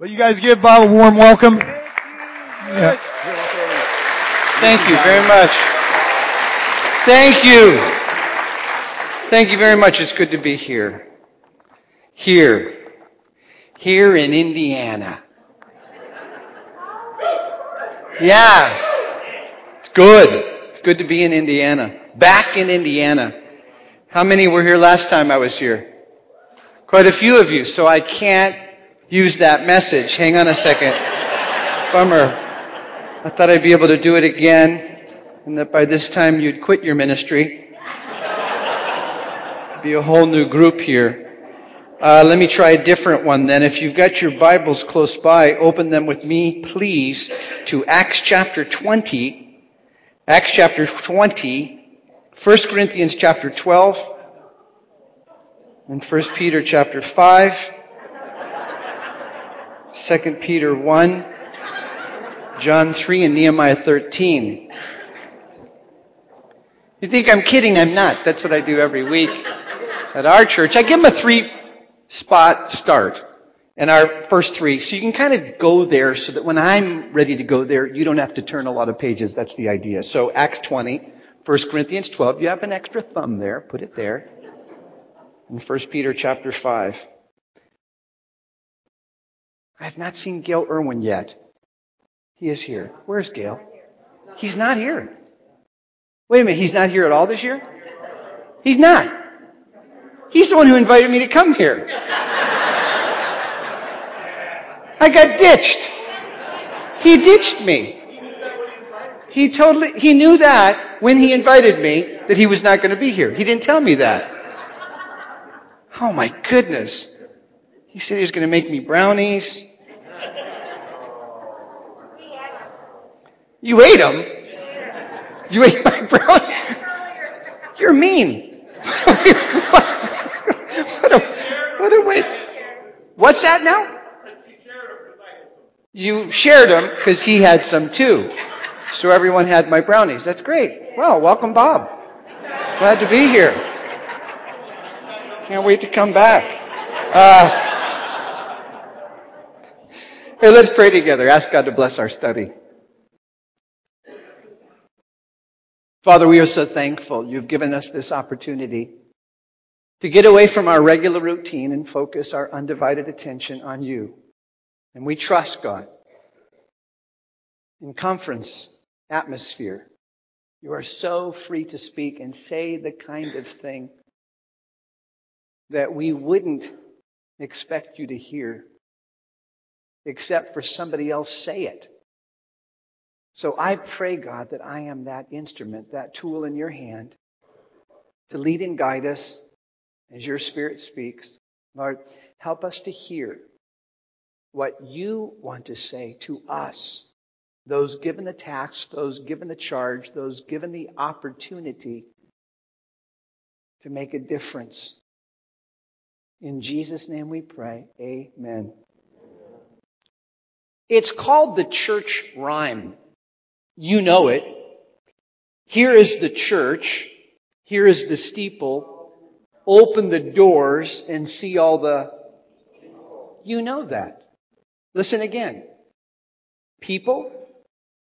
Will you guys give Bob a warm welcome? Thank Yeah. Thank you very much. Thank you. Thank you very much. It's good to be here. Here. Here in Indiana. Yeah. It's good. It's good to be in Indiana. Back in Indiana. How many were here last time I was here? Quite a few of you, so I can't use that message. Hang on a second. Bummer. I thought I'd be able to do it again, and that by this time you'd quit your ministry. Be a whole new group here. Uh, let me try a different one then. If you've got your Bibles close by, open them with me, please, to Acts chapter 20. Acts chapter 20, 1 Corinthians chapter 12, and 1 Peter chapter 5, 2 Peter 1, John 3, and Nehemiah 13. You think I'm kidding? I'm not. That's what I do every week at our church. I give them a three spot start in our first three. So you can kind of go there so that when I'm ready to go there, you don't have to turn a lot of pages. That's the idea. So Acts 20, 1 Corinthians 12, you have an extra thumb there. Put it there. And 1 Peter chapter 5. I have not seen Gail Irwin yet. He is here. Where's Gail? He's not here. Wait a minute, he's not here at all this year? He's not. He's the one who invited me to come here. I got ditched. He ditched me. He totally, he knew that when he invited me that he was not going to be here. He didn't tell me that. Oh my goodness. He said he was going to make me brownies. You ate them? You ate my brownies? You're mean. what, a, what a way. What's that now? You shared them because he had some too. So everyone had my brownies. That's great. Well, welcome, Bob. Glad to be here. Can't wait to come back. Uh, Hey, let's pray together. Ask God to bless our study. Father, we are so thankful you've given us this opportunity to get away from our regular routine and focus our undivided attention on you. And we trust God. In conference atmosphere, you are so free to speak and say the kind of thing that we wouldn't expect you to hear except for somebody else say it. So I pray, God, that I am that instrument, that tool in your hand to lead and guide us as your Spirit speaks. Lord, help us to hear what you want to say to us, those given the task, those given the charge, those given the opportunity to make a difference. In Jesus' name we pray. Amen. It's called the church rhyme. You know it. Here is the church. Here is the steeple. Open the doors and see all the. You know that. Listen again. People?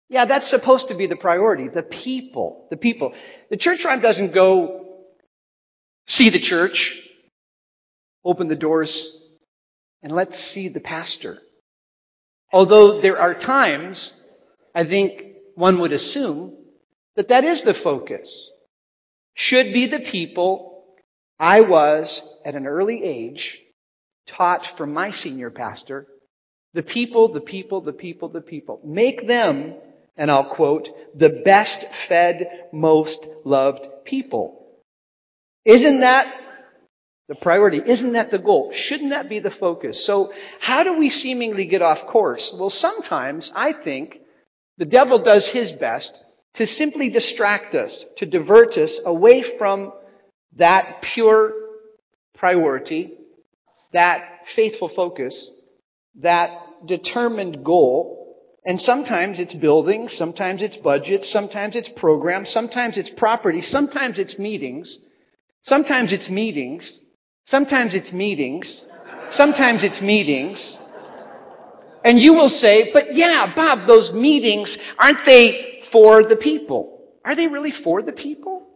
Yeah, that's supposed to be the priority. The people. The people. The church rhyme doesn't go see the church, open the doors, and let's see the pastor. Although there are times, I think one would assume, that that is the focus. Should be the people I was at an early age taught from my senior pastor. The people, the people, the people, the people. Make them, and I'll quote, the best fed, most loved people. Isn't that the priority. Isn't that the goal? Shouldn't that be the focus? So how do we seemingly get off course? Well, sometimes I think the devil does his best to simply distract us, to divert us away from that pure priority, that faithful focus, that determined goal. And sometimes it's buildings, sometimes it's budgets, sometimes it's programs, sometimes it's property, sometimes it's meetings, sometimes it's meetings, Sometimes it's meetings. Sometimes it's meetings. And you will say, but yeah, Bob, those meetings, aren't they for the people? Are they really for the people?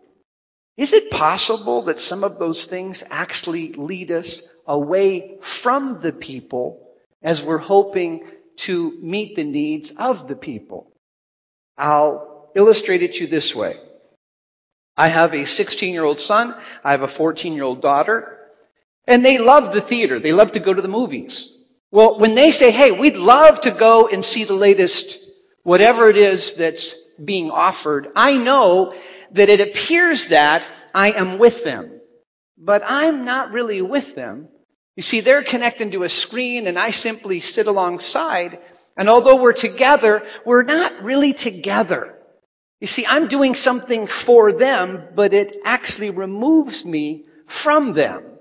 Is it possible that some of those things actually lead us away from the people as we're hoping to meet the needs of the people? I'll illustrate it to you this way. I have a 16 year old son. I have a 14 year old daughter. And they love the theater. They love to go to the movies. Well, when they say, hey, we'd love to go and see the latest whatever it is that's being offered, I know that it appears that I am with them. But I'm not really with them. You see, they're connecting to a screen and I simply sit alongside. And although we're together, we're not really together. You see, I'm doing something for them, but it actually removes me from them.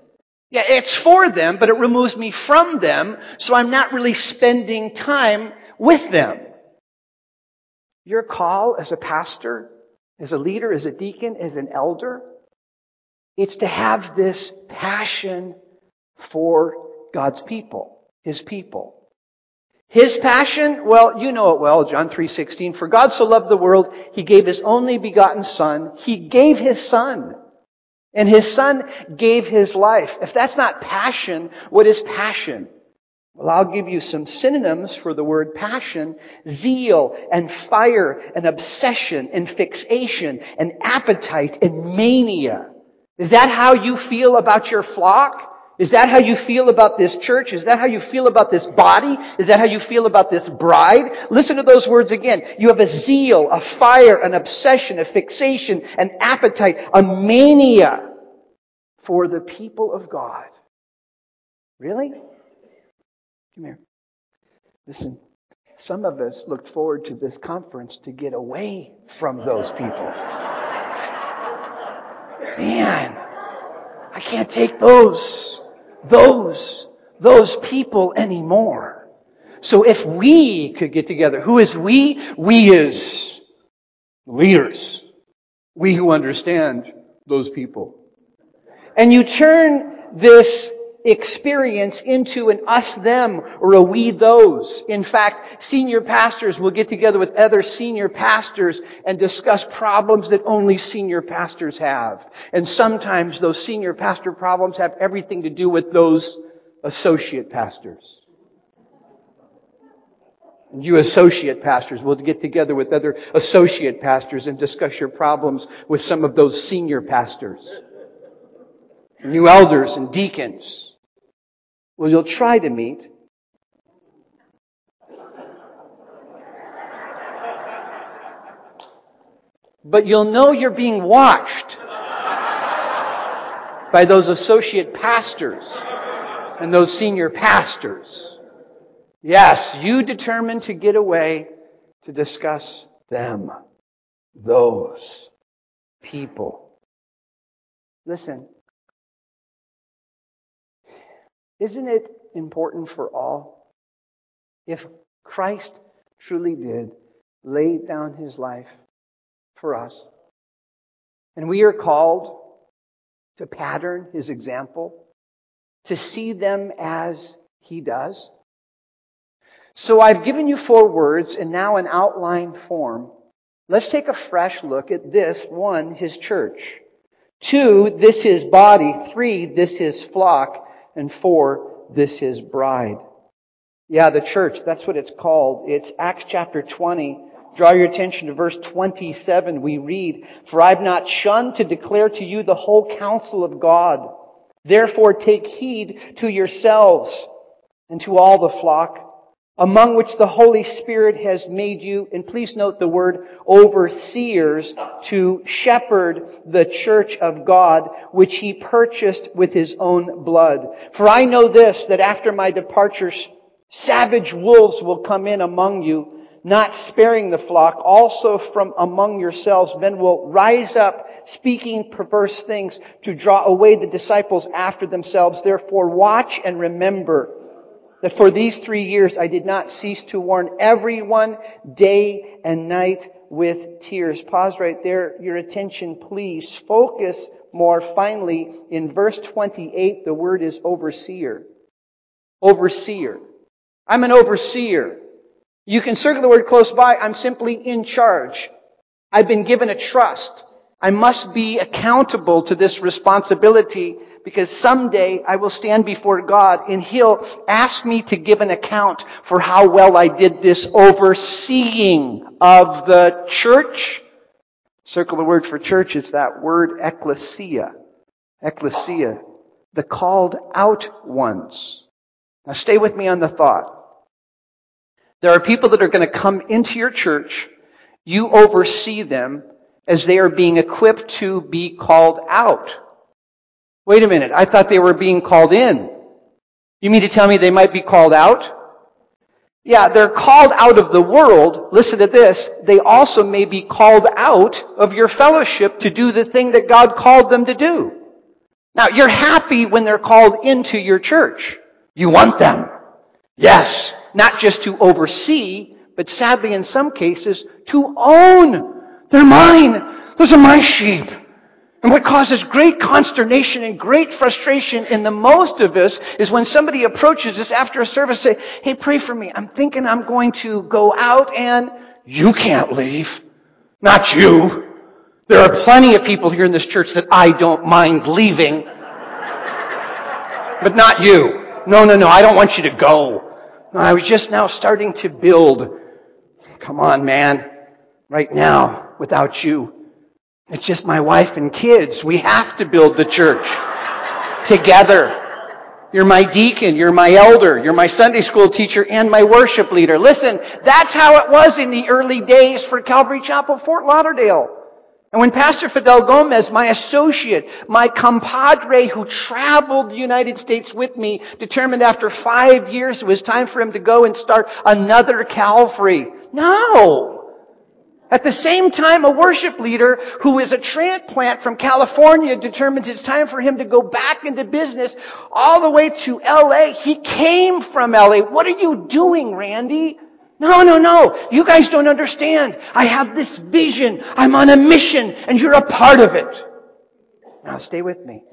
Yeah, it's for them, but it removes me from them, so I'm not really spending time with them. Your call as a pastor, as a leader, as a deacon, as an elder, it's to have this passion for God's people, His people. His passion, well, you know it well, John 3:16, for God so loved the world, he gave his only begotten son. He gave his son. And his son gave his life. If that's not passion, what is passion? Well, I'll give you some synonyms for the word passion. Zeal and fire and obsession and fixation and appetite and mania. Is that how you feel about your flock? Is that how you feel about this church? Is that how you feel about this body? Is that how you feel about this bride? Listen to those words again. You have a zeal, a fire, an obsession, a fixation, an appetite, a mania for the people of God. Really? Come here. Listen, some of us looked forward to this conference to get away from those people. Man, I can't take those, those, those people anymore. So if we could get together, who is we? We is leaders. We who understand those people. And you turn this experience into an us them or a we those. In fact, senior pastors will get together with other senior pastors and discuss problems that only senior pastors have. And sometimes those senior pastor problems have everything to do with those associate pastors. And you associate pastors will get together with other associate pastors and discuss your problems with some of those senior pastors. You elders and deacons well, you'll try to meet. But you'll know you're being watched by those associate pastors and those senior pastors. Yes, you determined to get away to discuss them. Those people. Listen, isn't it important for all? If Christ truly did lay down his life for us, and we are called to pattern his example, to see them as he does. So I've given you four words and now an outline form. Let's take a fresh look at this. One, his church. Two, this his body. Three, this his flock and four, this is bride. Yeah, the church, that's what it's called. It's Acts chapter 20. Draw your attention to verse 27. We read, For I've not shunned to declare to you the whole counsel of God. Therefore take heed to yourselves and to all the flock among which the Holy Spirit has made you, and please note the word overseers, to shepherd the church of God, which he purchased with his own blood. For I know this, that after my departure, savage wolves will come in among you, not sparing the flock. Also from among yourselves men will rise up, speaking perverse things, to draw away the disciples after themselves. Therefore watch and remember that for these three years I did not cease to warn everyone day and night with tears. Pause right there. Your attention, please. Focus more finally. In verse 28, the word is overseer. Overseer. I'm an overseer. You can circle the word close by. I'm simply in charge. I've been given a trust. I must be accountable to this responsibility because someday I will stand before God and He'll ask me to give an account for how well I did this overseeing of the church. Circle the word for church. It's that word ecclesia. Ecclesia. The called out ones. Now stay with me on the thought. There are people that are going to come into your church. You oversee them as they are being equipped to be called out. Wait a minute. I thought they were being called in. You mean to tell me they might be called out? Yeah, they're called out of the world. Listen to this. They also may be called out of your fellowship to do the thing that God called them to do. Now, you're happy when they're called into your church. You want them. Yes. Not just to oversee, but sadly in some cases, to own. They're mine. Those are my sheep. And what causes great consternation and great frustration in the most of us is when somebody approaches us after a service say, hey, pray for me. I'm thinking I'm going to go out and you can't leave. Not you. There are plenty of people here in this church that I don't mind leaving. but not you. No, no, no. I don't want you to go. I was just now starting to build. Come on, man. Right now, without you. It's just my wife and kids. We have to build the church together. You're my deacon, you're my elder, you're my Sunday school teacher, and my worship leader. Listen, that's how it was in the early days for Calvary Chapel, Fort Lauderdale. And when Pastor Fidel Gomez, my associate, my compadre who traveled the United States with me, determined after five years it was time for him to go and start another Calvary. No! At the same time, a worship leader who is a transplant from California determines it's time for him to go back into business all the way to LA. He came from LA. What are you doing, Randy? No, no, no. You guys don't understand. I have this vision. I'm on a mission and you're a part of it. Now stay with me.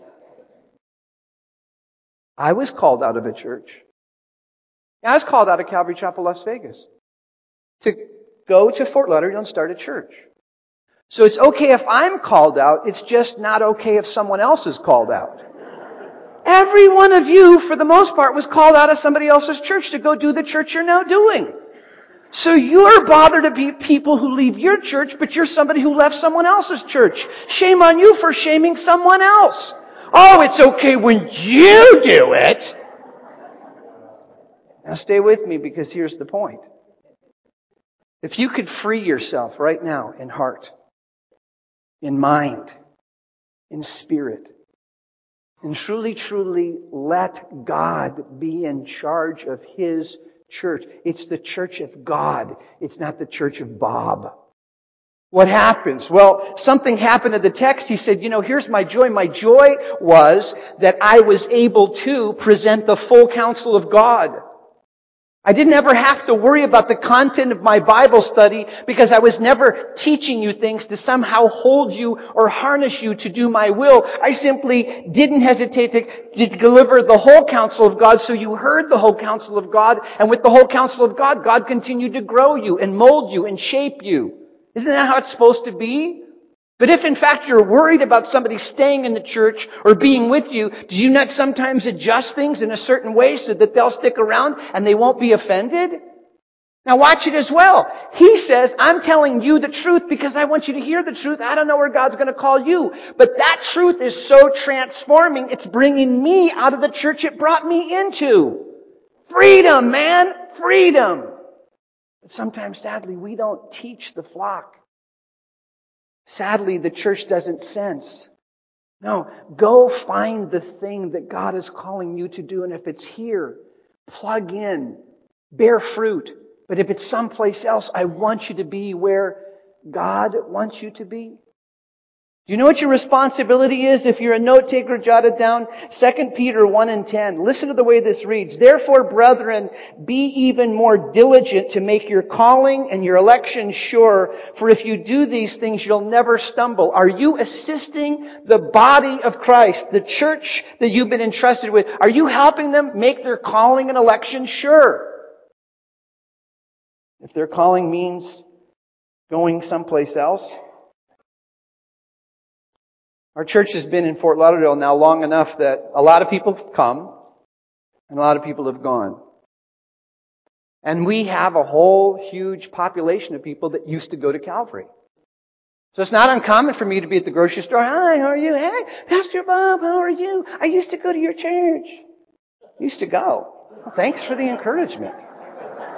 I was called out of a church. I was called out of Calvary Chapel, Las Vegas to go to Fort Lauderdale and start a church. So it's okay if I'm called out, it's just not okay if someone else is called out. Every one of you, for the most part, was called out of somebody else's church to go do the church you're now doing. So you're bothered to be people who leave your church, but you're somebody who left someone else's church. Shame on you for shaming someone else. Oh, it's okay when you do it. Now stay with me because here's the point. If you could free yourself right now in heart, in mind, in spirit, and truly, truly let God be in charge of His church. It's the church of God. It's not the church of Bob. What happens? Well, something happened in the text. He said, you know, here's my joy. My joy was that I was able to present the full counsel of God. I didn't ever have to worry about the content of my Bible study because I was never teaching you things to somehow hold you or harness you to do my will. I simply didn't hesitate to, deliver the whole counsel of God so you heard the whole counsel of God and with the whole counsel of God, God continued to grow you and mold you and shape you. Isn't that how it's supposed to be? But if in fact you're worried about somebody staying in the church or being with you, do you not sometimes adjust things in a certain way so that they'll stick around and they won't be offended? Now watch it as well. He says, I'm telling you the truth because I want you to hear the truth. I don't know where God's going to call you. But that truth is so transforming, it's bringing me out of the church it brought me into. Freedom, man! Freedom! But sometimes, sadly, we don't teach the flock. Sadly, the church doesn't sense. No, go find the thing that God is calling you to do. And if it's here, plug in, bear fruit. But if it's someplace else, I want you to be where God wants you to be. Do you know what your responsibility is? If you're a note taker, jot it down. 2 Peter 1 and 10. Listen to the way this reads. Therefore, brethren, be even more diligent to make your calling and your election sure, for if you do these things, you'll never stumble. Are you assisting the body of Christ, the church that you've been entrusted with? Are you helping them make their calling and election sure? If their calling means going someplace else, our church has been in Fort Lauderdale now long enough that a lot of people have come and a lot of people have gone. And we have a whole huge population of people that used to go to Calvary. So it's not uncommon for me to be at the grocery store. Hi, how are you? Hey, Pastor Bob, how are you? I used to go to your church. Used to go. Thanks for the encouragement.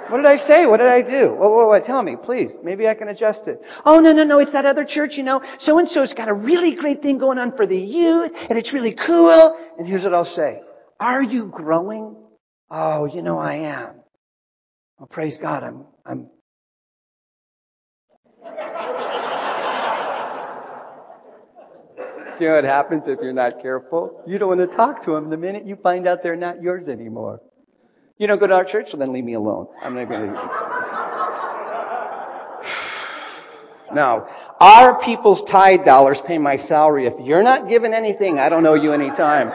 What did I say? What did I do? What, what, what? Tell me, please. Maybe I can adjust it. Oh, no, no, no. It's that other church, you know. So and so's got a really great thing going on for the youth, and it's really cool. And here's what I'll say. Are you growing? Oh, you know I am. Well, praise God. I'm, I'm, you know what happens if you're not careful? You don't want to talk to them the minute you find out they're not yours anymore. You don't go to our church? Well, then leave me alone. I'm not going to. No. Our people's tithe dollars pay my salary. If you're not giving anything, I don't owe you any time.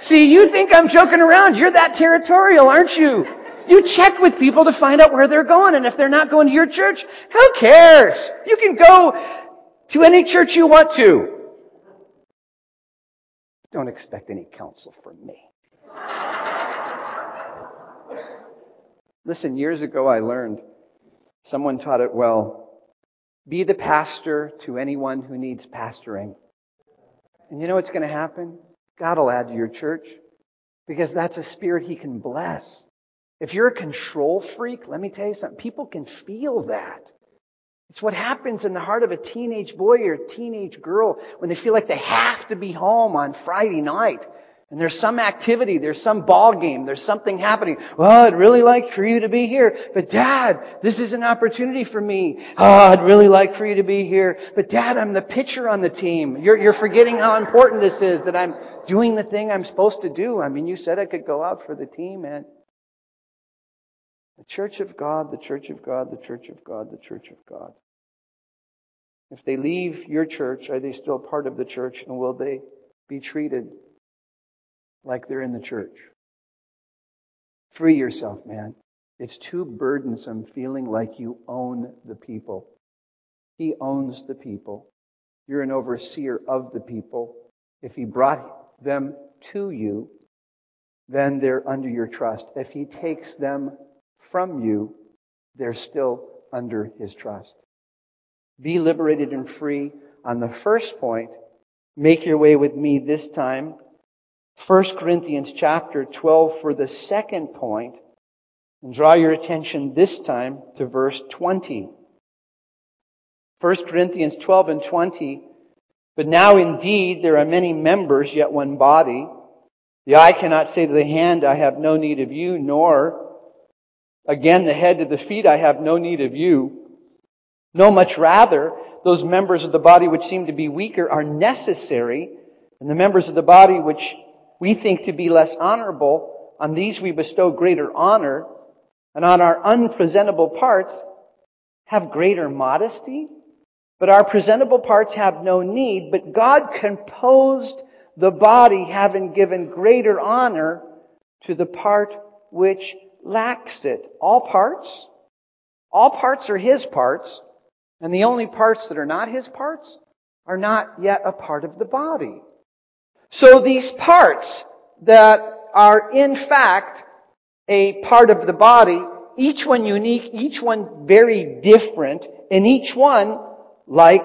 See, you think I'm joking around. You're that territorial, aren't you? You check with people to find out where they're going, and if they're not going to your church, who cares? You can go to any church you want to. Don't expect any counsel from me. Listen, years ago I learned, someone taught it well, be the pastor to anyone who needs pastoring. And you know what's going to happen? God will add to your church because that's a spirit He can bless. If you're a control freak, let me tell you something. People can feel that. It's what happens in the heart of a teenage boy or a teenage girl when they feel like they have to be home on Friday night. And there's some activity, there's some ball game, there's something happening. Well, I'd really like for you to be here. But dad, this is an opportunity for me. Oh, I'd really like for you to be here. But dad, I'm the pitcher on the team. You're, you're forgetting how important this is that I'm doing the thing I'm supposed to do. I mean, you said I could go out for the team, man. The church of God, the church of God, the church of God, the church of God. If they leave your church, are they still part of the church and will they be treated like they're in the church. Free yourself, man. It's too burdensome feeling like you own the people. He owns the people. You're an overseer of the people. If He brought them to you, then they're under your trust. If He takes them from you, they're still under His trust. Be liberated and free on the first point. Make your way with me this time 1 Corinthians chapter 12 for the second point, and draw your attention this time to verse 20. 1 Corinthians 12 and 20. But now indeed there are many members, yet one body. The eye cannot say to the hand, I have no need of you, nor again the head to the feet, I have no need of you. No, much rather, those members of the body which seem to be weaker are necessary, and the members of the body which we think to be less honorable, on these we bestow greater honor, and on our unpresentable parts have greater modesty. But our presentable parts have no need, but God composed the body having given greater honor to the part which lacks it. All parts, all parts are His parts, and the only parts that are not His parts are not yet a part of the body. So these parts that are in fact a part of the body, each one unique, each one very different, and each one like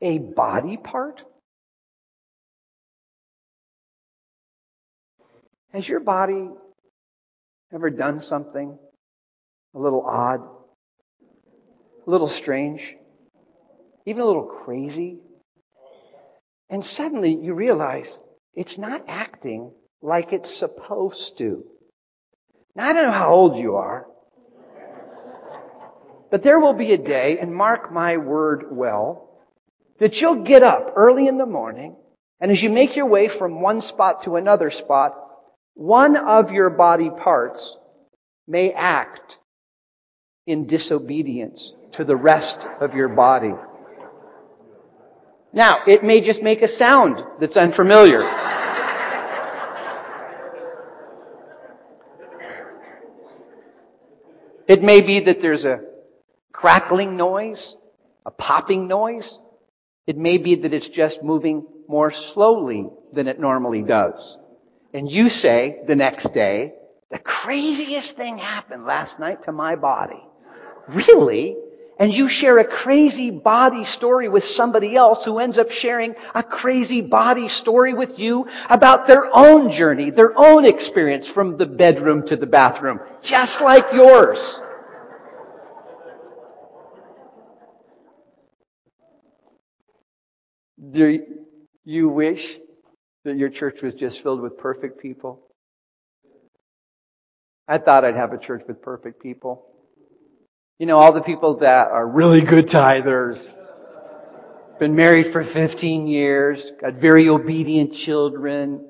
a body part? Has your body ever done something a little odd, a little strange, even a little crazy? And suddenly you realize it's not acting like it's supposed to. Now, I don't know how old you are, but there will be a day, and mark my word well, that you'll get up early in the morning, and as you make your way from one spot to another spot, one of your body parts may act in disobedience to the rest of your body. Now, it may just make a sound that's unfamiliar. It may be that there's a crackling noise, a popping noise. It may be that it's just moving more slowly than it normally does. And you say the next day, the craziest thing happened last night to my body. Really? And you share a crazy body story with somebody else who ends up sharing a crazy body story with you about their own journey, their own experience from the bedroom to the bathroom, just like yours. Do you wish that your church was just filled with perfect people? I thought I'd have a church with perfect people. You know, all the people that are really good tithers, been married for 15 years, got very obedient children,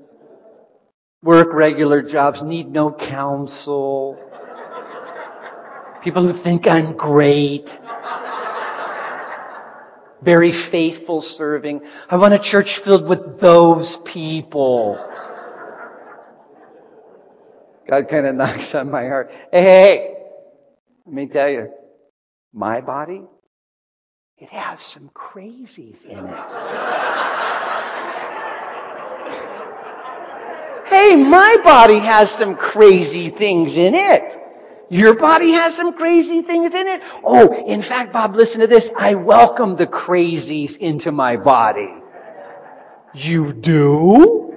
work regular jobs, need no counsel, people who think I'm great, very faithful serving. I want a church filled with those people. God kind of knocks on my heart. Hey, hey, hey, let me tell you, my body, it has some crazies in it. hey, my body has some crazy things in it. Your body has some crazy things in it. Oh, in fact, Bob, listen to this. I welcome the crazies into my body. You do?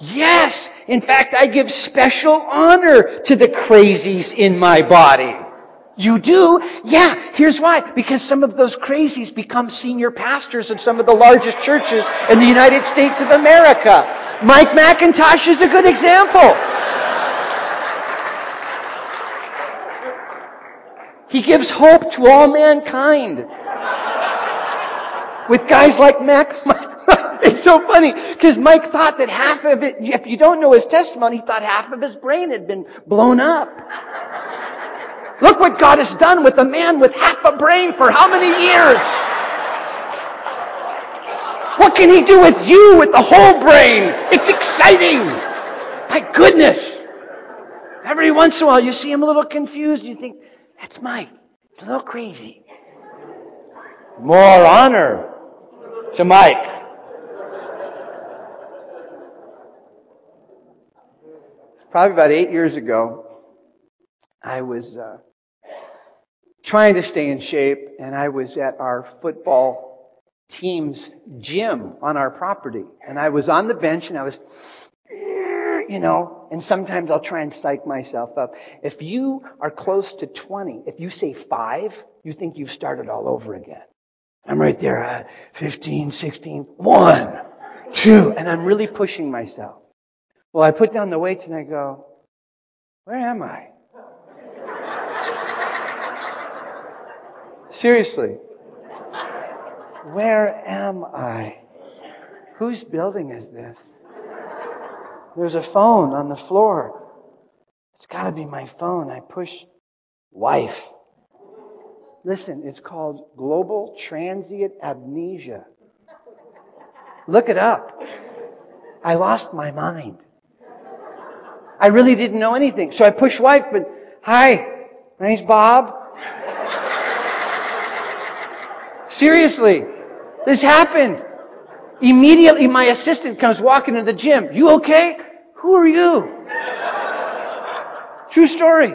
Yes. In fact, I give special honor to the crazies in my body. You do? Yeah. Here's why. Because some of those crazies become senior pastors of some of the largest churches in the United States of America. Mike MacIntosh is a good example. He gives hope to all mankind. With guys like Mac, it's so funny because Mike thought that half of it, if you don't know his testimony, he thought half of his brain had been blown up. Look what God has done with a man with half a brain for how many years? What can he do with you with the whole brain? It's exciting. My goodness. Every once in a while you see him a little confused. You think, that's Mike. It's a little crazy. More honor to Mike. Probably about eight years ago, I was uh, trying to stay in shape, and I was at our football team's gym on our property. And I was on the bench, and I was you know, and sometimes I'll try and psych myself up. If you are close to 20, if you say five, you think you've started all over again. I'm right there at 15, 16, one, two, and I'm really pushing myself. Well, I put down the weights and I go, where am I? Seriously. Where am I? Whose building is this? There's a phone on the floor. It's got to be my phone. I push wife. Listen, it's called global transient amnesia. Look it up. I lost my mind. I really didn't know anything. So I push wife, but hi, my name's Bob. Seriously, this happened. Immediately my assistant comes walking into the gym. You okay? Who are you? True story.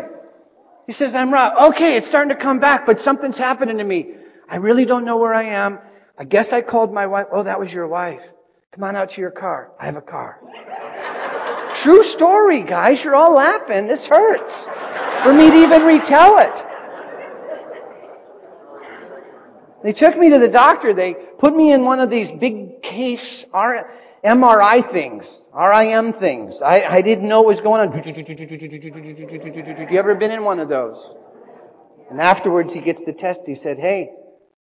He says, I'm Rob. Okay, it's starting to come back, but something's happening to me. I really don't know where I am. I guess I called my wife. Oh, that was your wife. Come on out to your car. I have a car. True story, guys. You're all laughing. This hurts for me to even retell it. They took me to the doctor. They put me in one of these big case MRI things, RIM things. I, I didn't know what was going on. You ever been in one of those? And afterwards he gets the test. He said, hey,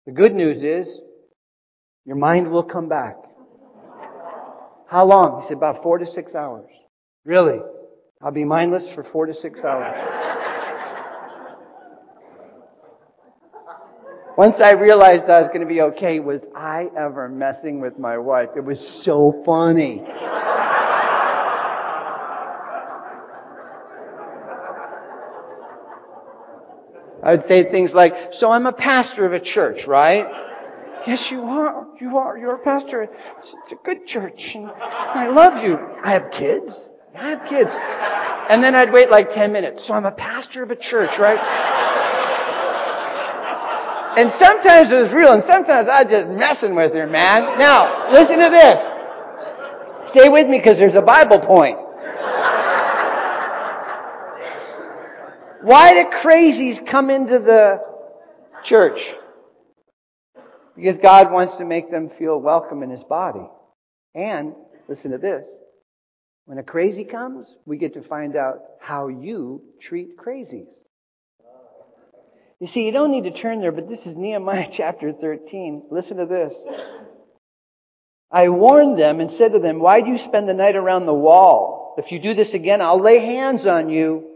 the good news is your mind will come back. How long? He said, about four to six hours. Really? I'll be mindless for four to six hours. Once I realized I was going to be okay, was I ever messing with my wife? It was so funny. I would say things like, so I'm a pastor of a church, right? Yes, you are. You are. You're a pastor. It's, it's a good church. And I love you. I have kids. I have kids. And then I'd wait like 10 minutes. So I'm a pastor of a church, right? And sometimes it was real and sometimes I was just messing with her, man. Now, listen to this. Stay with me because there's a Bible point. Why do crazies come into the church? Because God wants to make them feel welcome in His body. And, listen to this, when a crazy comes, we get to find out how you treat crazies. You see, you don't need to turn there, but this is Nehemiah chapter 13. Listen to this. I warned them and said to them, why do you spend the night around the wall? If you do this again, I'll lay hands on you.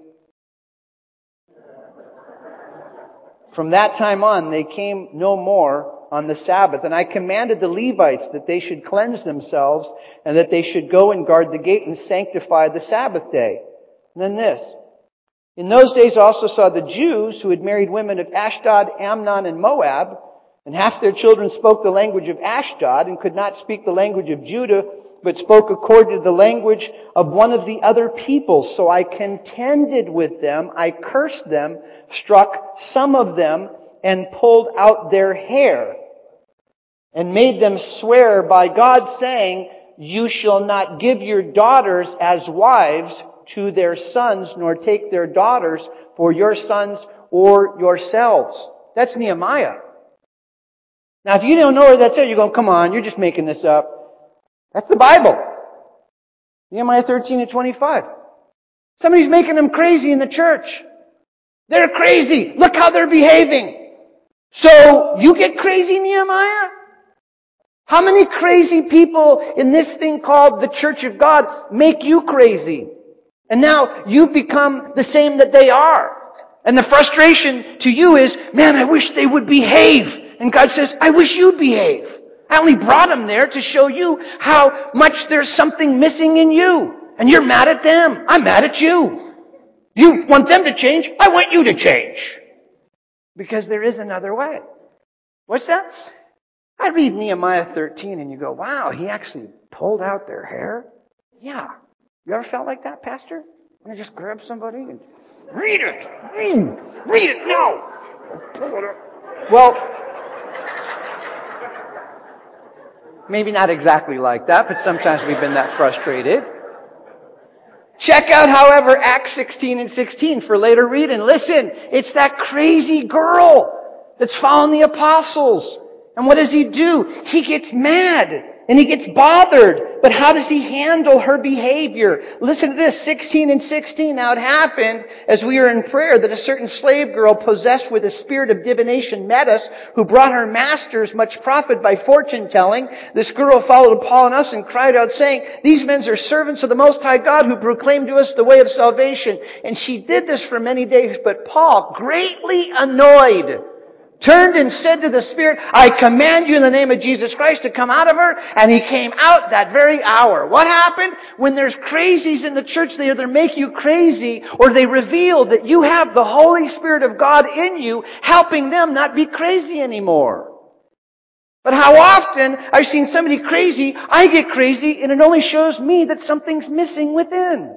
From that time on, they came no more on the Sabbath. And I commanded the Levites that they should cleanse themselves and that they should go and guard the gate and sanctify the Sabbath day. And then this. In those days also saw the Jews who had married women of Ashdod, Ammon, and Moab, and half their children spoke the language of Ashdod and could not speak the language of Judah, but spoke according to the language of one of the other peoples. So I contended with them, I cursed them, struck some of them, and pulled out their hair and made them swear by God saying, you shall not give your daughters as wives to their sons, nor take their daughters for your sons or yourselves. That's Nehemiah. Now if you don't know where that's at, you're going, come on, you're just making this up. That's the Bible. Nehemiah 13 and 25. Somebody's making them crazy in the church. They're crazy. Look how they're behaving. So, you get crazy, Nehemiah? How many crazy people in this thing called the Church of God make you crazy? And now you become the same that they are. And the frustration to you is, man, I wish they would behave. And God says, I wish you'd behave. I only brought them there to show you how much there's something missing in you. And you're mad at them. I'm mad at you. You want them to change. I want you to change. Because there is another way. What's that? I read Nehemiah 13 and you go, wow, he actually pulled out their hair? Yeah. You ever felt like that, Pastor? Want to just grab somebody and read it? Read, read it now! Well, maybe not exactly like that, but sometimes we've been that frustrated. Check out, however, Acts 16 and 16 for later reading. Listen, it's that crazy girl that's following the apostles. And what does he do? He gets mad and he gets bothered. But how does he handle her behavior? Listen to this, 16 and 16. Now it happened as we were in prayer that a certain slave girl possessed with a spirit of divination met us, who brought her masters much profit by fortune telling. This girl followed Paul and us and cried out saying, these men are servants of the Most High God who proclaim to us the way of salvation. And she did this for many days, but Paul, greatly annoyed, turned and said to the Spirit, I command you in the name of Jesus Christ to come out of her. And he came out that very hour. What happened? When there's crazies in the church, they either make you crazy or they reveal that you have the Holy Spirit of God in you, helping them not be crazy anymore. But how often I've seen somebody crazy, I get crazy, and it only shows me that something's missing within.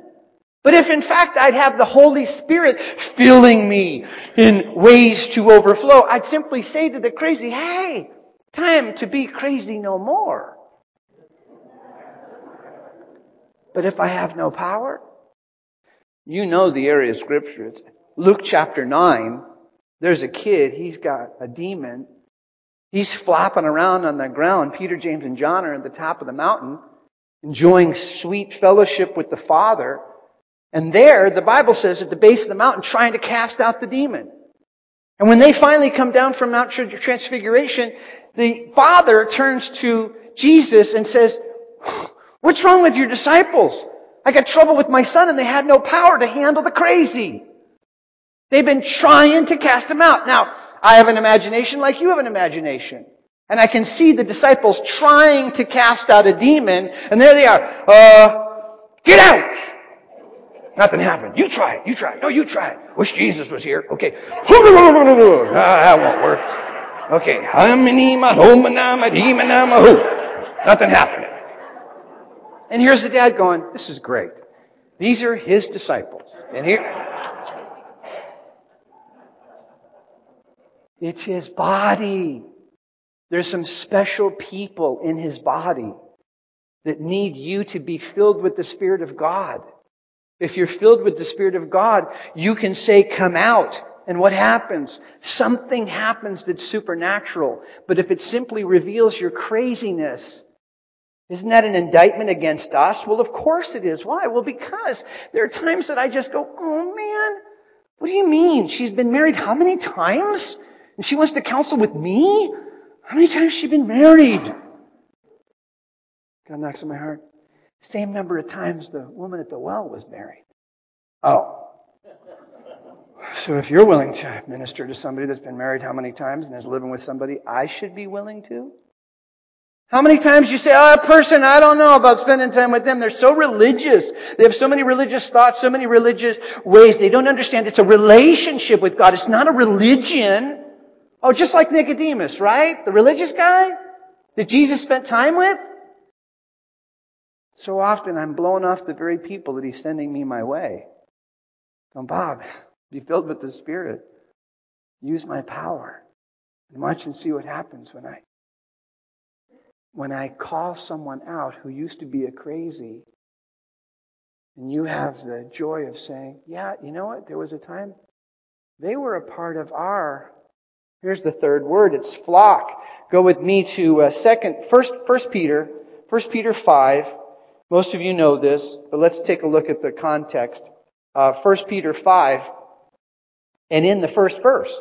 But if in fact I'd have the Holy Spirit filling me in ways to overflow, I'd simply say to the crazy, hey, time to be crazy no more. But if I have no power, you know the area of scripture. It's Luke chapter 9. There's a kid, he's got a demon. He's flopping around on the ground. Peter, James, and John are at the top of the mountain, enjoying sweet fellowship with the Father. And there, the Bible says, at the base of the mountain, trying to cast out the demon. And when they finally come down from Mount Transfiguration, the Father turns to Jesus and says, What's wrong with your disciples? I got trouble with my son and they had no power to handle the crazy. They've been trying to cast him out. Now, I have an imagination like you have an imagination. And I can see the disciples trying to cast out a demon, and there they are. Uh, get out! Nothing happened. You try it. You try it. No, you try it. Wish Jesus was here. Okay. Ah, that won't work. Okay. Nothing happened. And here's the dad going, this is great. These are his disciples. And here, it's his body. There's some special people in his body that need you to be filled with the Spirit of God. If you're filled with the Spirit of God, you can say, come out. And what happens? Something happens that's supernatural. But if it simply reveals your craziness, isn't that an indictment against us? Well, of course it is. Why? Well, because there are times that I just go, oh man, what do you mean? She's been married how many times? And she wants to counsel with me? How many times has she been married? God knocks on my heart. Same number of times the woman at the well was married. Oh. So if you're willing to minister to somebody that's been married how many times and is living with somebody I should be willing to? How many times you say, oh, that person, I don't know about spending time with them. They're so religious. They have so many religious thoughts, so many religious ways. They don't understand it's a relationship with God. It's not a religion. Oh, just like Nicodemus, right? The religious guy that Jesus spent time with? So often I'm blowing off the very people that he's sending me my way. Come, Bob, be filled with the Spirit. Use my power. And watch and see what happens when I when I call someone out who used to be a crazy, and you have the joy of saying, yeah, you know what? There was a time they were a part of our, here's the third word, it's flock. Go with me to uh, second, first, first Peter, first Peter 5. Most of you know this, but let's take a look at the context. Uh, 1 Peter 5, and in the first verse,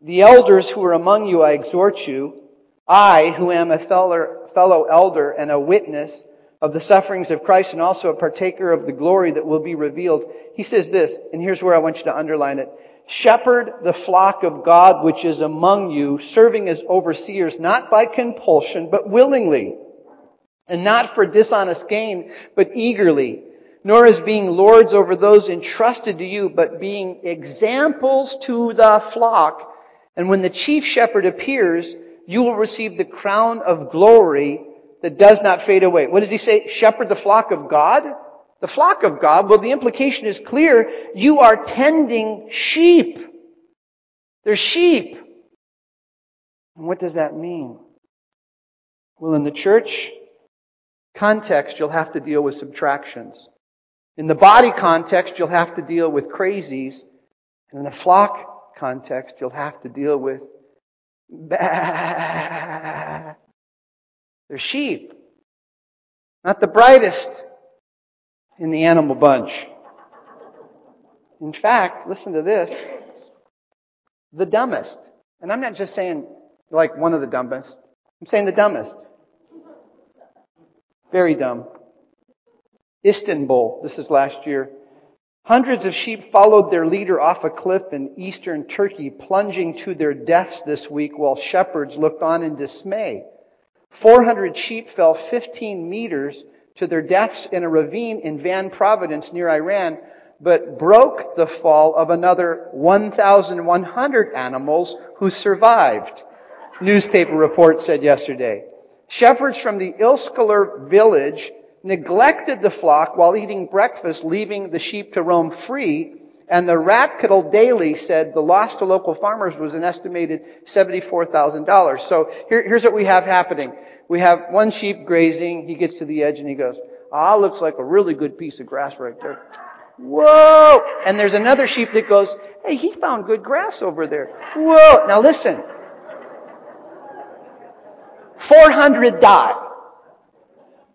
the elders who are among you, I exhort you, I, who am a fellow elder and a witness of the sufferings of Christ and also a partaker of the glory that will be revealed, he says this, and here's where I want you to underline it. Shepherd the flock of God which is among you, serving as overseers, not by compulsion, but willingly, and not for dishonest gain, but eagerly, nor as being lords over those entrusted to you, but being examples to the flock. And when the chief shepherd appears, you will receive the crown of glory that does not fade away. What does he say? Shepherd the flock of God? The flock of God? Well, the implication is clear. You are tending sheep. They're sheep. And what does that mean? Well, in the church context, you'll have to deal with subtractions. In the body context, you'll have to deal with crazies. And in the flock context, you'll have to deal with. They're sheep. Not the brightest in the animal bunch. In fact, listen to this. The dumbest. And I'm not just saying like one of the dumbest. I'm saying the dumbest. Very dumb. Istanbul, this is last year. Hundreds of sheep followed their leader off a cliff in eastern Turkey, plunging to their deaths this week while shepherds looked on in dismay. 400 sheep fell 15 meters to their deaths in a ravine in Van Providence near Iran, but broke the fall of another 1,100 animals who survived. Newspaper report said yesterday. Shepherds from the Ishaklar village neglected the flock while eating breakfast, leaving the sheep to roam free. And the Ratkittle Daily said the loss to local farmers was an estimated $74,000. So here, here's what we have happening. We have one sheep grazing. He gets to the edge and he goes, ah, looks like a really good piece of grass right there. Whoa! And there's another sheep that goes, hey, he found good grass over there. Whoa! Now listen. 400 die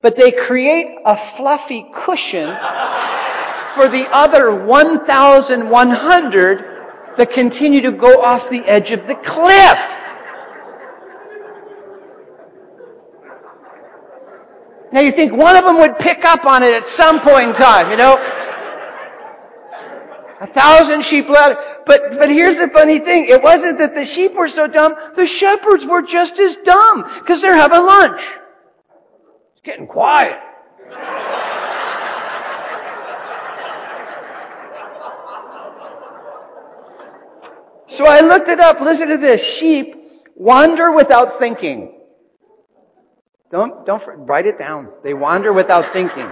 but they create a fluffy cushion for the other 1,100 that continue to go off the edge of the cliff. Now you think one of them would pick up on it at some point in time, you know? A thousand sheep led. But, but here's the funny thing. It wasn't that the sheep were so dumb. The shepherds were just as dumb because they're having lunch. It's getting quiet. so I looked it up. Listen to this. Sheep wander without thinking. Don't, don't, write it down. They wander without thinking.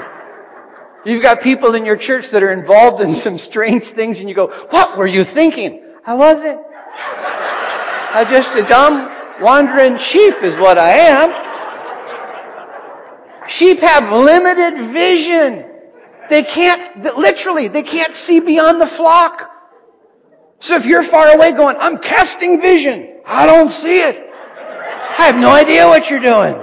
You've got people in your church that are involved in some strange things and you go, what were you thinking? I wasn't. I'm just a dumb, wandering sheep is what I am. Sheep have limited vision. They can't, literally, they can't see beyond the flock. So if you're far away going, I'm casting vision, I don't see it. I have no idea what you're doing.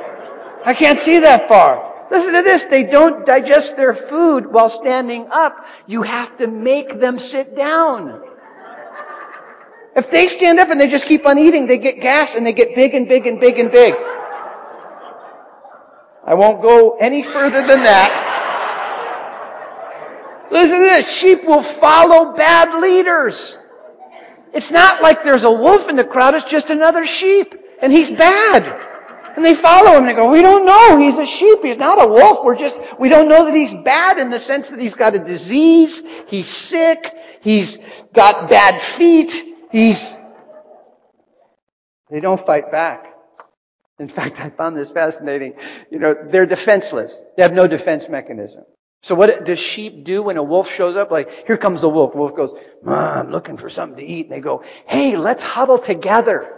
I can't see that far. Listen to this. They don't digest their food while standing up. You have to make them sit down. If they stand up and they just keep on eating, they get gas and they get big and big and big and big. I won't go any further than that. Listen to this. Sheep will follow bad leaders. It's not like there's a wolf in the crowd, it's just another sheep. And he's bad. And they follow him and they go, we don't know. He's a sheep. He's not a wolf. We're just, we don't know that he's bad in the sense that he's got a disease. He's sick. He's got bad feet. He's, they don't fight back. In fact, I found this fascinating. You know, they're defenseless. They have no defense mechanism. So what does sheep do when a wolf shows up? Like, here comes the wolf. Wolf goes, I'm looking for something to eat. And they go, hey, let's huddle together.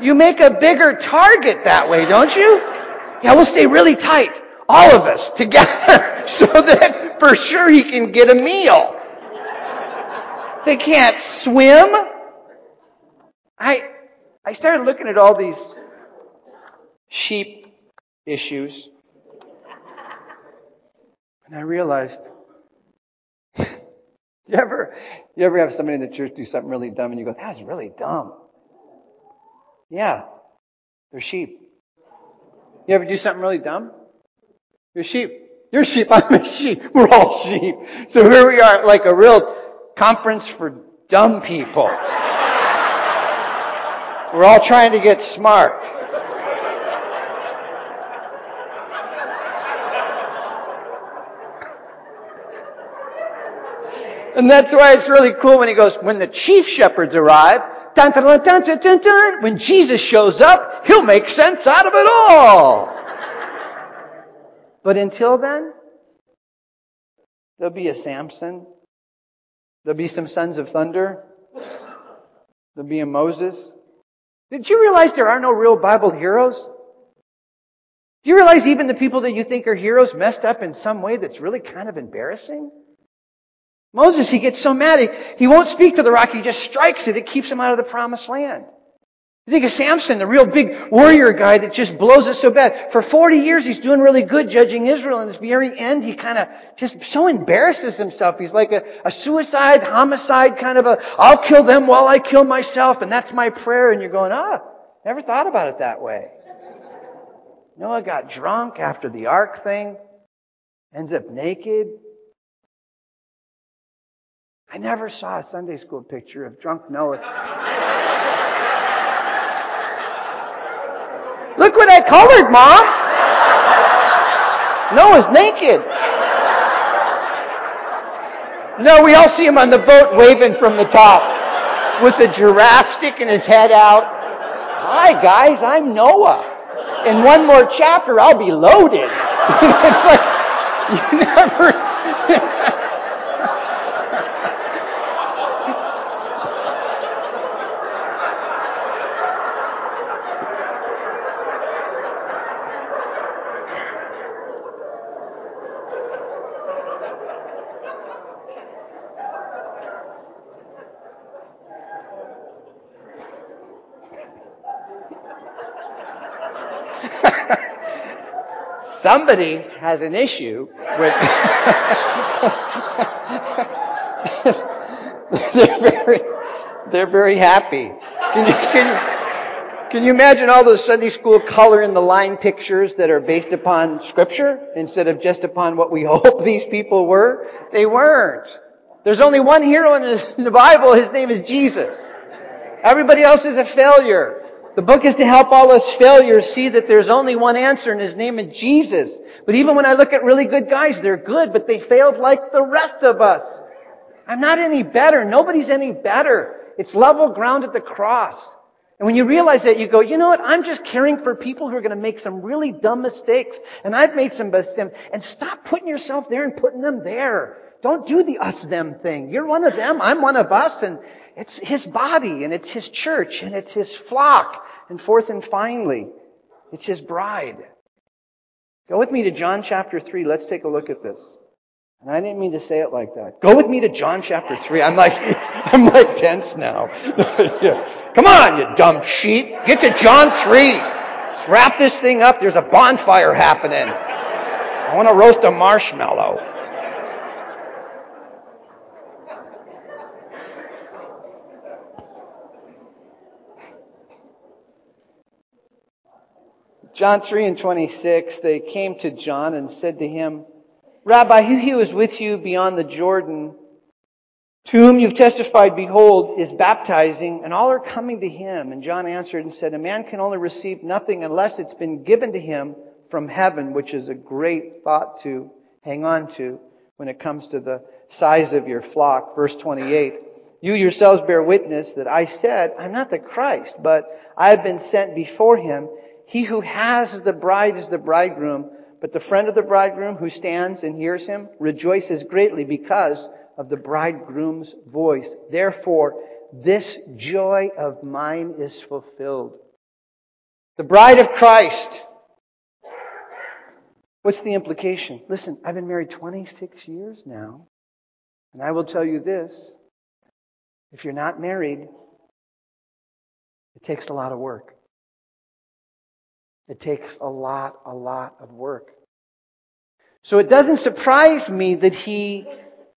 You make a bigger target that way, don't you? Yeah, we'll stay really tight. All of us together so that for sure he can get a meal. They can't swim. I, I started looking at all these sheep issues. And I realized, you ever, you ever have somebody in the church do something really dumb and you go, that was really dumb. Yeah. They're sheep. You ever do something really dumb? You're sheep. You're sheep. I'm a sheep. We're all sheep. So here we are, like a real conference for dumb people. We're all trying to get smart. And that's why it's really cool when he goes, when the chief shepherds arrive, dun, dun, dun, when Jesus shows up, he'll make sense out of it all. But until then, there'll be a Samson. There'll be some sons of thunder. There'll be a Moses. Did you realize there are no real Bible heroes? Do you realize even the people that you think are heroes messed up in some way that's really kind of embarrassing? Moses, he gets so mad, he, he won't speak to the rock, he just strikes it. It keeps him out of the promised land. You think of Samson, the real big warrior guy that just blows it so bad. For 40 years, he's doing really good judging Israel. And at the very end, he kind of just so embarrasses himself. He's like a, a suicide, homicide kind of a, I'll kill them while I kill myself, and that's my prayer. And you're going, ah, never thought about it that way. Noah got drunk after the ark thing, ends up naked, I never saw a Sunday school picture of drunk Noah. Look what I colored, Mom! Noah's naked. No, we all see him on the boat waving from the top with a giraffe sticking his head out. Hi, guys, I'm Noah. In one more chapter, I'll be loaded. it's like, you never. Somebody has an issue with. they're very, they're very happy. Can you, can you, can you imagine all those Sunday school color in the line pictures that are based upon scripture instead of just upon what we hope these people were? They weren't. There's only one hero in the Bible. His name is Jesus. Everybody else is a failure. The book is to help all us failures see that there's only one answer and his name is Jesus. But even when I look at really good guys, they're good, but they failed like the rest of us. I'm not any better. Nobody's any better. It's level ground at the cross. And when you realize that, you go, you know what? I'm just caring for people who are going to make some really dumb mistakes. And I've made some mistakes. And stop putting yourself there and putting them there. Don't do the us them thing. You're one of them. I'm one of us. And it's his body and it's his church and it's his flock. And fourth and finally, it's his bride. Go with me to John chapter 3. Let's take a look at this. And I didn't mean to say it like that. Go with me to John chapter 3. I'm like, I'm like tense now. yeah. Come on, you dumb sheep. Get to John 3. Let's wrap this thing up. There's a bonfire happening. I want to roast a marshmallow. John 3 and 26, they came to John and said to him, Rabbi, he who is with you beyond the Jordan, to whom you've testified, behold, is baptizing, and all are coming to him. And John answered and said, A man can only receive nothing unless it's been given to him from heaven, which is a great thought to hang on to when it comes to the size of your flock. Verse 28. You yourselves bear witness that I said, I'm not the Christ, but I have been sent before him. He who has the bride is the bridegroom. But the friend of the bridegroom who stands and hears him rejoices greatly because of the bridegroom's voice. Therefore, this joy of mine is fulfilled. The bride of Christ. What's the implication? Listen, I've been married 26 years now, and I will tell you this. If you're not married, it takes a lot of work. It takes a lot, a lot of work. So it doesn't surprise me that he,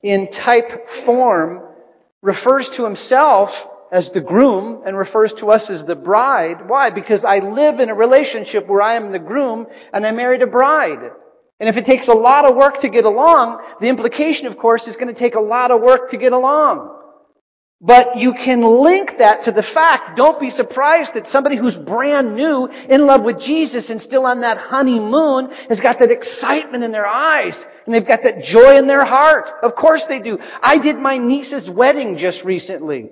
in type form, refers to himself as the groom and refers to us as the bride. Why? Because I live in a relationship where I am the groom and I married a bride. And if it takes a lot of work to get along, the implication, of course, is going to take a lot of work to get along. But you can link that to the fact, don't be surprised that somebody who's brand new, in love with Jesus and still on that honeymoon, has got that excitement in their eyes. And they've got that joy in their heart. Of course they do. I did my niece's wedding just recently.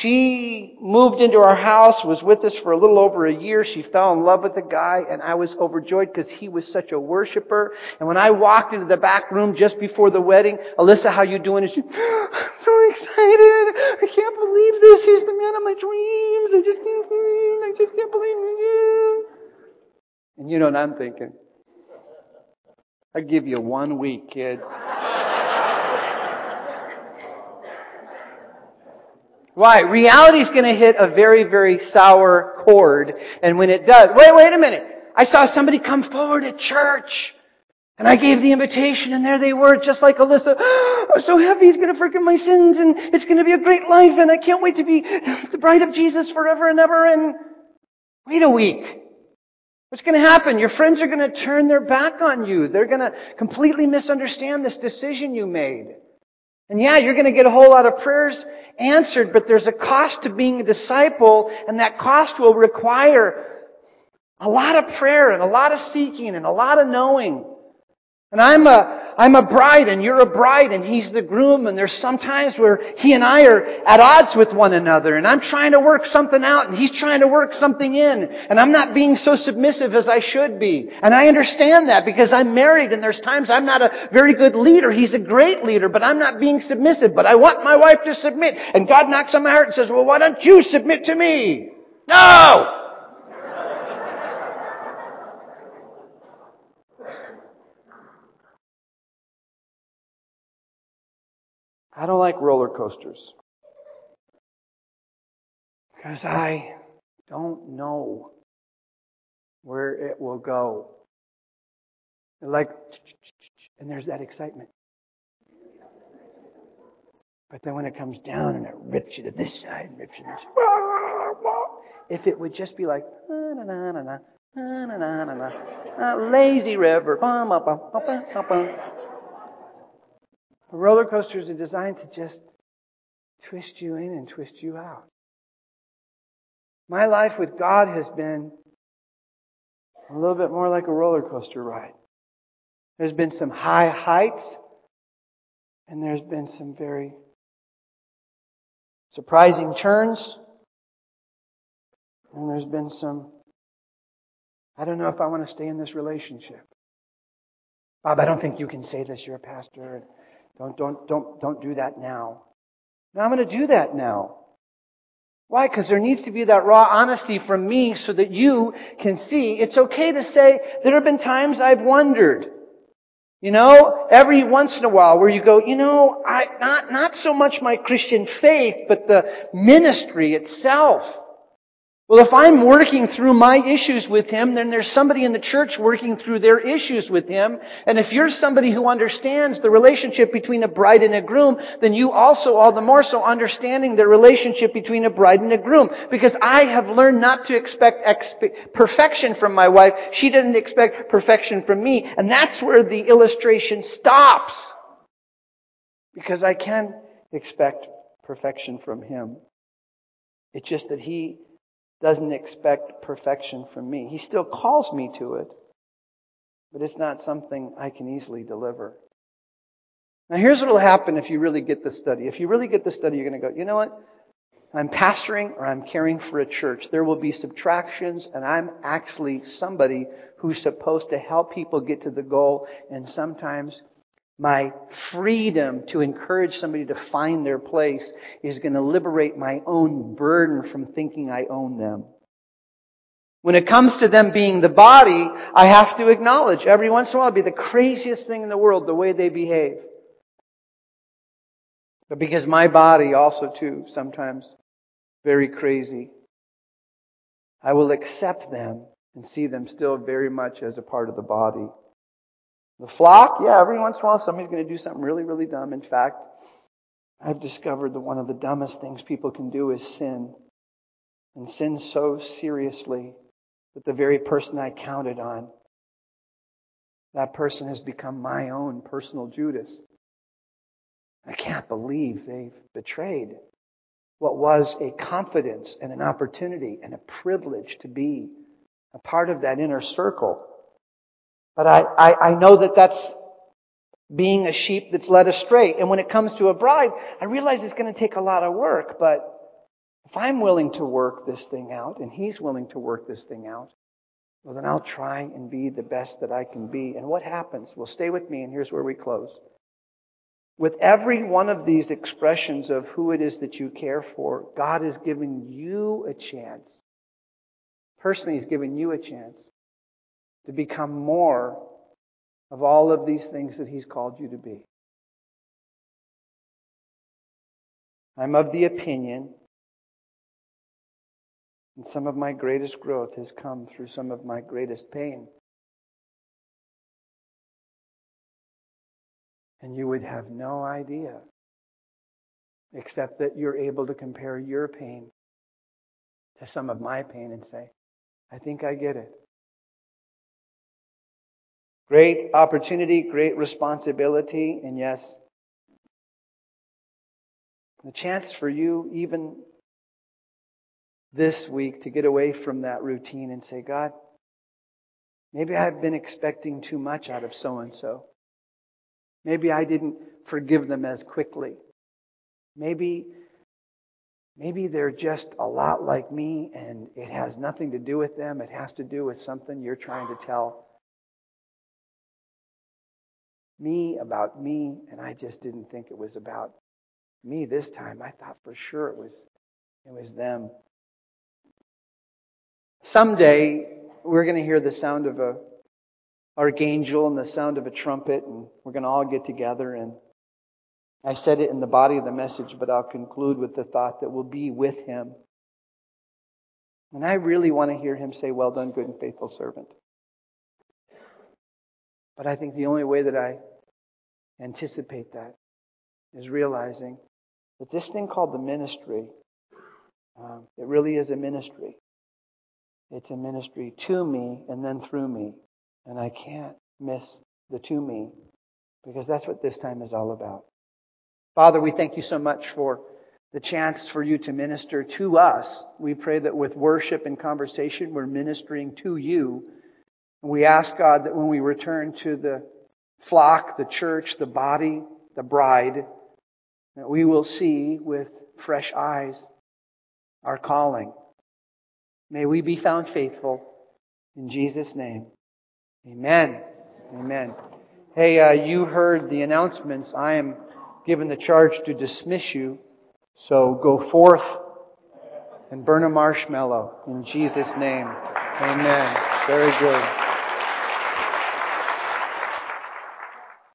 She moved into our house, was with us for a little over a year. She fell in love with the guy, and I was overjoyed because he was such a worshiper. And when I walked into the back room just before the wedding, Alyssa, how you doing? And she, I'm so excited. I can't believe this. He's the man of my dreams. I just can't, I just can't believe it. And you know what I'm thinking? I give you one week, kid. Why? Reality's gonna hit a very, very sour chord, and when it does, wait, wait a minute. I saw somebody come forward at church, and I gave the invitation, and there they were, just like Alyssa. Oh, I'm so happy he's gonna forgive my sins, and it's gonna be a great life, and I can't wait to be the bride of Jesus forever and ever, and wait a week. What's going to happen? Your friends are going to turn their back on you. They're going to completely misunderstand this decision you made. And yeah, you're going to get a whole lot of prayers answered, but there's a cost to being a disciple, and that cost will require a lot of prayer and a lot of seeking and a lot of knowing. And I'm a, I'm a bride and you're a bride and he's the groom and there's some times where he and I are at odds with one another and I'm trying to work something out and he's trying to work something in and I'm not being so submissive as I should be. And I understand that because I'm married and there's times I'm not a very good leader. He's a great leader, but I'm not being submissive. But I want my wife to submit. And God knocks on my heart and says, well, why don't you submit to me? No! I don't like roller coasters. Because I don't know where it will go. Like, and there's that excitement. But then when it comes down and it rips you to this side and rips you to this if it would just be like, na na na na na na na na lazy river, bum. Roller coasters are designed to just twist you in and twist you out. My life with God has been a little bit more like a roller coaster ride. There's been some high heights And there's been some very surprising turns. And there's been some, I don't know if I want to stay in this relationship. Bob, I don't think you can say this. You're a pastor. Don't, don't, don't, don't do that now. Now I'm going to do that now. Why? Because there needs to be that raw honesty from me so that you can see. It's okay to say, there have been times I've wondered. You know, every once in a while where you go, you know, I, not, not so much my Christian faith, but the ministry itself. Well, if I'm working through my issues with him, then there's somebody in the church working through their issues with him. And if you're somebody who understands the relationship between a bride and a groom, then you also, all the more so, understanding the relationship between a bride and a groom. Because I have learned not to expect expe- perfection from my wife. She doesn't expect perfection from me. And that's where the illustration stops. Because I can expect perfection from him. It's just that he doesn't expect perfection from me. He still calls me to it, but it's not something I can easily deliver. Now here's what will happen if you really get the study. If you really get the study, you're going to go, you know what? I'm pastoring or I'm caring for a church. There will be subtractions and I'm actually somebody who's supposed to help people get to the goal and sometimes my freedom to encourage somebody to find their place is going to liberate my own burden from thinking I own them. When it comes to them being the body, I have to acknowledge every once in a while it'll be the craziest thing in the world, the way they behave. But because my body also too, sometimes very crazy, I will accept them and see them still very much as a part of the body. The flock, yeah, every once in a while somebody's going to do something really, really dumb. In fact, I've discovered that one of the dumbest things people can do is sin. And sin so seriously that the very person I counted on, that person has become my own personal Judas. I can't believe they've betrayed what was a confidence and an opportunity and a privilege to be a part of that inner circle. But I, I, I know that that's being a sheep that's led astray. And when it comes to a bride, I realize it's going to take a lot of work, but if I'm willing to work this thing out and he's willing to work this thing out, well then I'll try and be the best that I can be. And what happens? Well, stay with me and here's where we close. With every one of these expressions of who it is that you care for, God is giving you a chance. Personally, He's giving you a chance to become more of all of these things that He's called you to be. I'm of the opinion, and some of my greatest growth has come through some of my greatest pain. And you would have no idea, except that you're able to compare your pain to some of my pain and say, I think I get it. Great opportunity, great responsibility, and yes, the chance for you even this week to get away from that routine and say, God, maybe I've been expecting too much out of so and so. Maybe I didn't forgive them as quickly. Maybe maybe they're just a lot like me and it has nothing to do with them. It has to do with something you're trying to tell me about me, and I just didn't think it was about me this time. I thought for sure it was it was them. Someday we're going to hear the sound of a archangel and the sound of a trumpet, and we're going to all get together. And I said it in the body of the message, but I'll conclude with the thought that we'll be with him. And I really want to hear him say, Well done, good and faithful servant. But I think the only way that I anticipate that is realizing that this thing called the ministry, um, it really is a ministry. It's a ministry to me and then through me. And I can't miss the to me because that's what this time is all about. Father, we thank you so much for the chance for you to minister to us. We pray that with worship and conversation, we're ministering to you. And we ask God that when we return to the flock, the church, the body, the bride, that we will see with fresh eyes our calling. May we be found faithful. In Jesus' name. Amen. Amen. Hey, uh, you heard the announcements. I am given the charge to dismiss you. So go forth and burn a marshmallow in Jesus' name. Amen. Very good.